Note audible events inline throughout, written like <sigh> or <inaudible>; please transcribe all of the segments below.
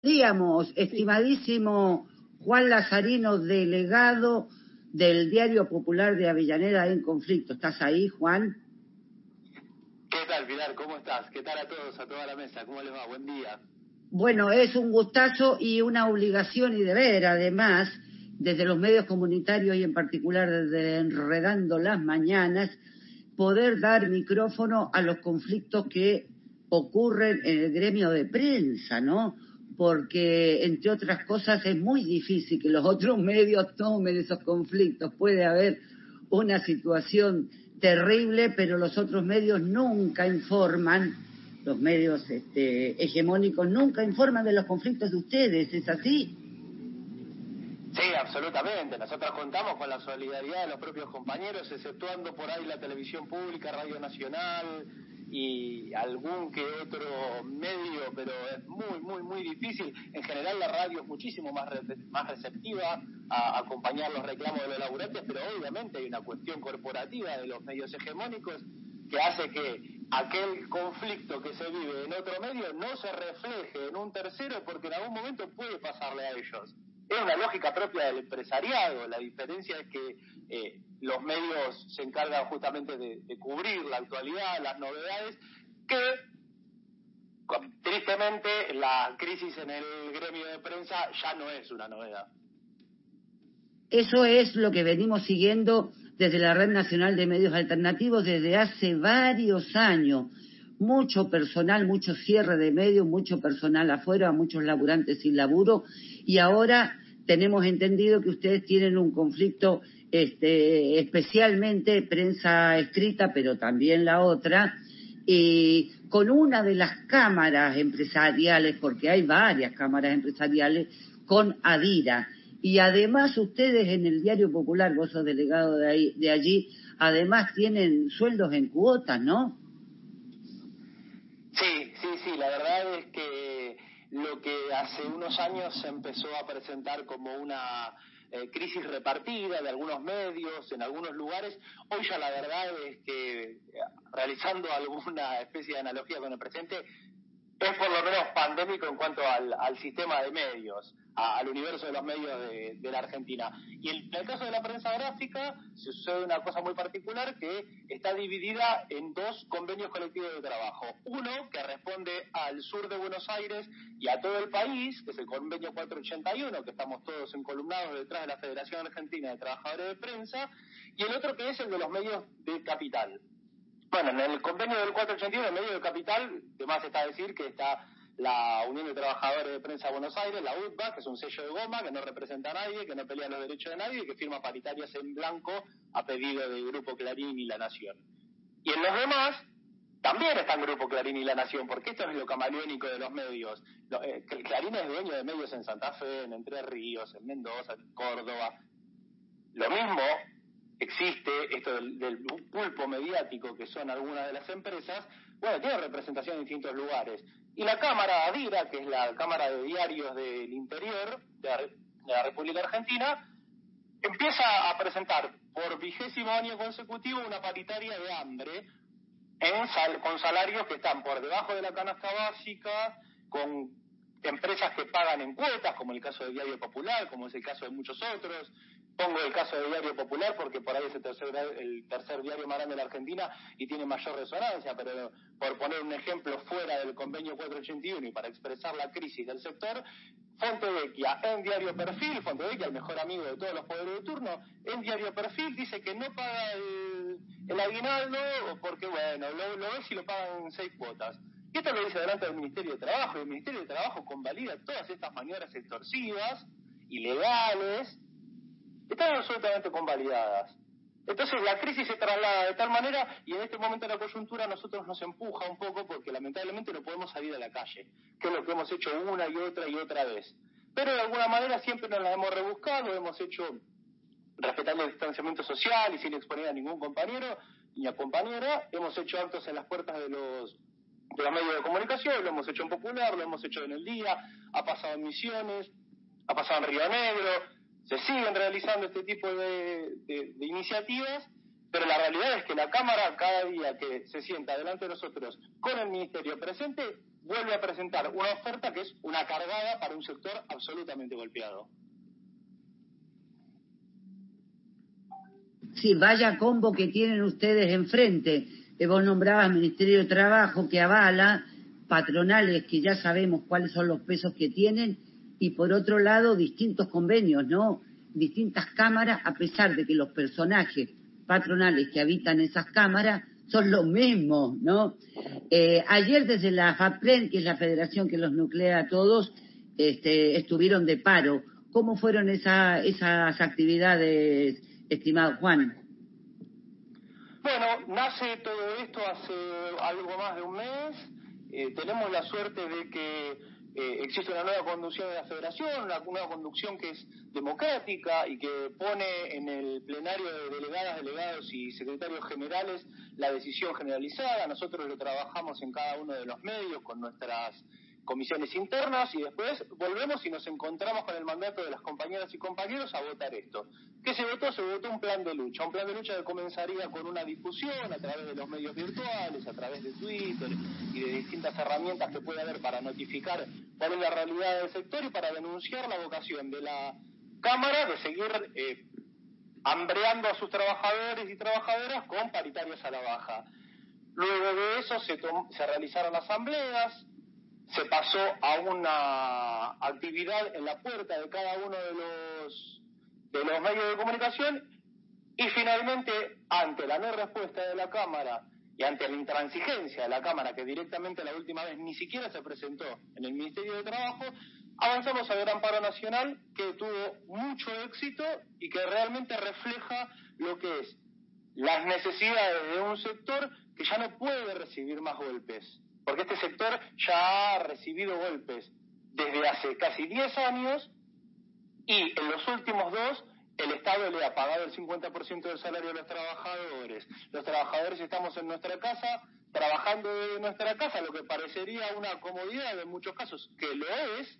Díamos, estimadísimo Juan Lazarino, delegado del Diario Popular de Avellaneda en conflicto. ¿Estás ahí, Juan? ¿Qué tal, Pilar? ¿Cómo estás? ¿Qué tal a todos, a toda la mesa? ¿Cómo les va? Buen día. Bueno, es un gustazo y una obligación y deber, además, desde los medios comunitarios y en particular desde Enredando las Mañanas, poder dar micrófono a los conflictos que ocurren en el gremio de prensa, ¿no? Porque, entre otras cosas, es muy difícil que los otros <laughs> medios tomen esos conflictos. Puede haber una situación terrible, pero los otros medios nunca informan, los medios este, hegemónicos nunca informan de los conflictos de ustedes, ¿es así? Sí, absolutamente. Nosotros contamos con la solidaridad de los propios compañeros, exceptuando por ahí la televisión pública, Radio Nacional y algún que otro medio, pero es muy, muy, muy difícil. En general la radio es muchísimo más, más receptiva a acompañar los reclamos de los laburantes, pero obviamente hay una cuestión corporativa de los medios hegemónicos que hace que aquel conflicto que se vive en otro medio no se refleje en un tercero porque en algún momento puede pasarle a ellos es una lógica propia del empresariado. La diferencia es que eh, los medios se encargan justamente de, cubrir la actualidad, las novedades, que tristemente la crisis en el gremio de prensa ya no es una novedad. Eso es lo que venimos siguiendo desde la Red Nacional de Medios Alternativos desde hace varios años. Mucho personal, mucho cierre de medios, mucho personal afuera, muchos laburantes sin laburo y ahora tenemos entendido que ustedes tienen un conflicto este, especialmente prensa escrita, pero también la otra, con una de las cámaras empresariales, porque hay varias cámaras empresariales, con Adira. Y además ustedes en el Diario Popular, vos sos delegado de, ahí, de allí, además tienen sueldos en cuotas, ¿no? Sí, sí, sí, la verdad es que lo que hace unos años se empezó a presentar como una eh, crisis repartida de algunos medios en algunos lugares. Hoy ya la verdad es que, eh, realizando <laughs> alguna especie de analogía con el presente, es por lo menos pandémico en cuanto al, sistema de medios, al universo de los medios de, la Argentina. Y en, el caso de la prensa gráfica se sucede una cosa muy particular que está dividida en dos convenios colectivos de trabajo. Uno que responde al sur de Buenos Aires y a todo el país, que es el convenio 481, que estamos todos encolumnados detrás de la Federación Argentina de Trabajadores de Prensa, y el otro que es el de los medios de capital. Bueno, en el convenio del 481, en medio del capital, además está decir que está la Unión de Trabajadores de Prensa de Buenos Aires, la UTBA, que es un sello de goma, que no representa a nadie, que no pelea los derechos de nadie y que firma paritarias en blanco a pedido del Grupo Clarín y La Nación. Y en los demás, también está el Grupo Clarín y La Nación, porque esto es lo camaleónico de los medios. Eh, Clarín es dueño de medios en Santa Fe, en Entre Ríos, en Mendoza, en Córdoba. Lo mismo existe esto del, pulpo mediático que son algunas de las empresas, bueno, tiene representación en distintos lugares. Y la Cámara ADIRA, que es la Cámara de Diarios del Interior de la, República Argentina, empieza a presentar por vigésimo año consecutivo una paritaria de hambre en con salarios que están por debajo de la canasta básica, con empresas que pagan en cuotas, como el caso del Diario Popular, como es el caso de muchos otros, Pongo el caso del Diario Popular porque por ahí es el tercer, el tercer diario más grande de la Argentina y tiene mayor resonancia, pero por poner un ejemplo fuera del convenio 481 y para expresar la crisis del sector, Fontevecchia en Diario Perfil, Fontevecchia, el mejor amigo de todos los poderes de turno, en Diario Perfil dice que no paga el, aguinaldo porque, bueno, lo, lo ves y lo pagan en seis cuotas. Y esto lo dice delante del Ministerio de Trabajo, y el Ministerio de Trabajo convalida todas estas maniobras extorsivas, ilegales, están absolutamente convalidadas. Entonces la crisis se traslada de tal manera y en este momento de la coyuntura nosotros nos empuja un poco porque lamentablemente no podemos salir a la calle, que es lo que hemos hecho una y otra y otra vez. Pero de alguna manera siempre nos la hemos rebuscado, hemos hecho respetando el distanciamiento social y sin exponer a ningún compañero ni a compañera, hemos hecho actos en las puertas de los de los medios de comunicación, lo hemos hecho en Popular, lo hemos hecho en El Día, ha pasado en Misiones, ha pasado en Río Negro, se siguen realizando este tipo de, iniciativas, pero la realidad es que la Cámara cada día que se sienta delante de nosotros con el Ministerio presente vuelve a presentar una oferta que es una cargada para un sector absolutamente golpeado. Sí, vaya combo que tienen ustedes enfrente. Vos nombrabas Ministerio de Trabajo que avala, patronales que ya sabemos cuáles son los pesos que tienen, y por otro lado distintos convenios, ¿no? Distintas cámaras, a pesar de que los personajes patronales que habitan esas cámaras son los mismos, ¿no? Eh, ayer desde la FAPREN, que es la federación que los nuclea a todos, este, estuvieron de paro. ¿Cómo fueron esa, esas actividades, estimado Juan? Bueno, nace todo esto hace algo más de un mes. Eh, tenemos la suerte de que eh, existe una nueva conducción de la federación, una nueva conducción que es democrática y que pone en el plenario de delegadas, delegados y secretarios generales la decisión generalizada. Nosotros lo trabajamos en cada uno de los medios con nuestras comisiones internas y después volvemos y nos encontramos con el mandato de las compañeras y compañeros a votar esto. ¿Qué se votó? Se votó un plan de lucha, un plan de lucha que comenzaría con una difusión a través de los medios virtuales, a través de Twitter y de distintas herramientas que puede haber para notificar cuál es la realidad del sector y para denunciar la vocación de la Cámara de seguir eh, hambreando a sus trabajadores y trabajadoras con paritarias a la baja. Luego de eso se, se realizaron asambleas, se pasó a una actividad en la puerta de cada uno de los, de los medios de comunicación y finalmente, ante la no respuesta de la Cámara y ante la intransigencia de la Cámara, que directamente la última vez ni siquiera se presentó en el Ministerio de Trabajo, avanzamos a ver amparo nacional que tuvo mucho éxito y que realmente refleja lo que es las necesidades de un sector que ya no puede recibir más golpes porque este sector ya ha recibido golpes desde hace casi 10 años y en los últimos dos el Estado le ha pagado el 50% del salario a los trabajadores. Los trabajadores estamos en nuestra casa, trabajando de nuestra casa, lo que parecería una comodidad en muchos casos, que lo es,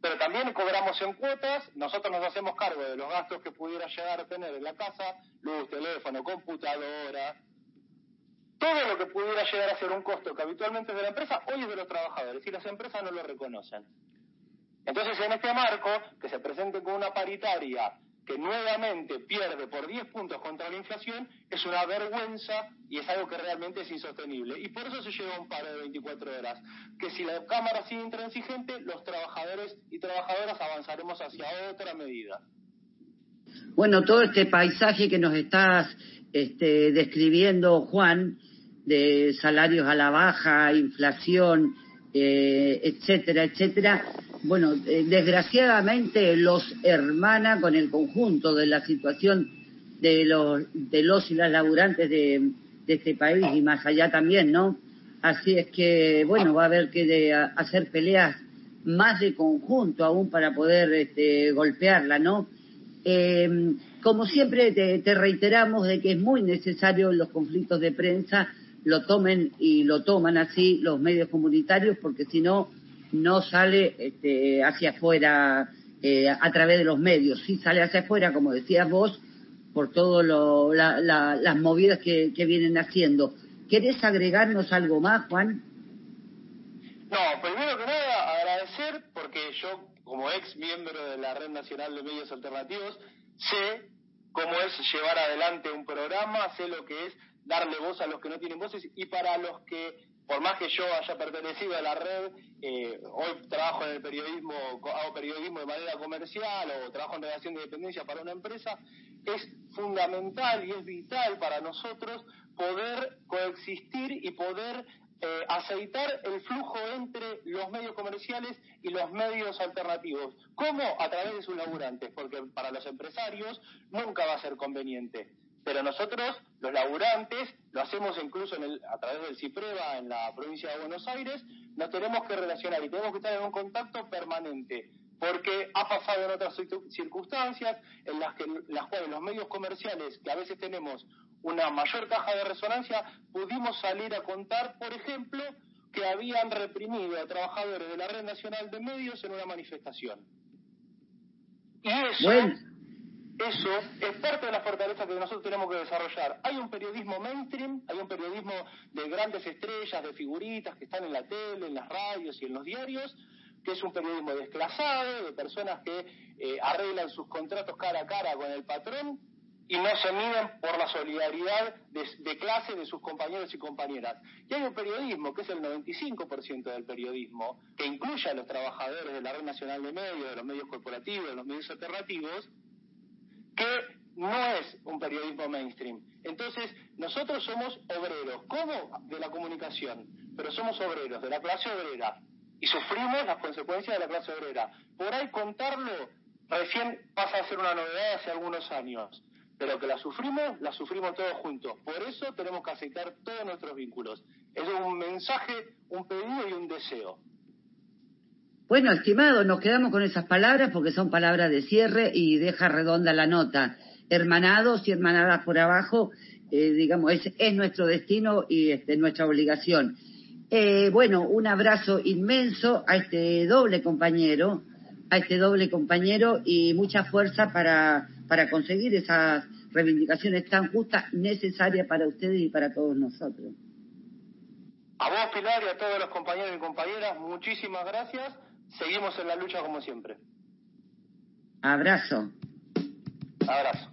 pero también cobramos en cuotas, nosotros nos hacemos cargo de los gastos que pudiera llegar a tener en la casa, luz, teléfono, computadora, todo lo que pudiera llegar a ser un costo que habitualmente es de la empresa, hoy es de los trabajadores y las empresas no lo reconocen. Entonces, en este marco, que se presente con una paritaria que nuevamente pierde por 10 puntos contra la inflación, es una vergüenza y es algo que realmente es insostenible. Y por eso se llega a un paro de 24 horas. Que si la Cámara sigue intransigente, los trabajadores y trabajadoras avanzaremos hacia otra medida. Bueno, todo este paisaje que nos estás este, describiendo, Juan, de salarios a la baja, inflación, eh, etcétera, etcétera, bueno, eh, desgraciadamente los hermana con el conjunto de la situación de los, de los y las laburantes de, este país y más allá también, ¿no? Así es que, bueno, va a haber que hacer peleas más de conjunto aún para poder este, golpearla, ¿no? Eh, como siempre te, te, reiteramos de que es muy necesario los conflictos de prensa lo tomen y lo toman así los medios comunitarios, porque si no, no sale este, hacia afuera eh, a través de los medios, sí sale hacia afuera, como decías vos, por todas las movidas que, que vienen haciendo. ¿Querés agregarnos algo más, Juan? No, primero que nada agradecer porque yo, como ex miembro de la Red Nacional de Medios Alternativos, sé cómo es llevar adelante un programa, sé lo que es darle voz a los que no tienen voces y para los que, por más que yo haya pertenecido a la red, eh, hoy trabajo en el periodismo, hago periodismo de manera comercial o trabajo en relación de dependencia para una empresa, es fundamental y es vital para nosotros poder coexistir y poder eh, aceitar el flujo entre los medios comerciales y los medios alternativos. ¿Cómo? A través de sus laburantes, porque para los empresarios nunca va a ser conveniente pero nosotros, los laburantes, lo hacemos incluso en el, a través del CIPREVA en la provincia de Buenos Aires, nos tenemos que relacionar y tenemos que estar en un contacto permanente, porque ha pasado en otras circunstancias en las, que, las cuales los medios comerciales, que a veces tenemos una mayor caja de resonancia, pudimos salir a contar, por ejemplo, que habían reprimido a trabajadores de la Red Nacional de Medios en una manifestación. Y eso eso es parte de la fortaleza que nosotros tenemos que desarrollar. Hay un periodismo mainstream, hay un periodismo de grandes estrellas, de figuritas que están en la tele, en las radios y en los diarios, que es un periodismo desclasado, de personas que eh, arreglan sus contratos cara a cara con el patrón y no se miden por la solidaridad de, clase de sus compañeros y compañeras. Y hay un periodismo, que es el 95% del periodismo, que incluye a los trabajadores de la Red Nacional de Medios, de los medios corporativos, de los medios alternativos, que no es un periodismo mainstream. Entonces, nosotros somos obreros, ¿cómo? De la comunicación, pero somos obreros, de la clase obrera, y sufrimos las consecuencias de la clase obrera. Por ahí contarlo recién pasa a ser una novedad hace algunos años pero que la sufrimos, la sufrimos todos juntos. Por eso tenemos que aceptar todos nuestros vínculos. Es un mensaje, un pedido y un deseo. Bueno, estimado, nos quedamos con esas palabras porque son palabras de cierre y deja redonda la nota. Hermanados y hermanadas por abajo, eh, digamos, es, es, nuestro destino y este, nuestra obligación. Eh, bueno, un abrazo inmenso a este doble compañero, a este doble compañero y mucha fuerza para, para conseguir esas reivindicaciones tan justas, necesarias para ustedes y para todos nosotros. A vos, Pilar, y a todos los compañeros y compañeras, muchísimas gracias. Seguimos en la lucha como siempre. Abrazo. Abrazo.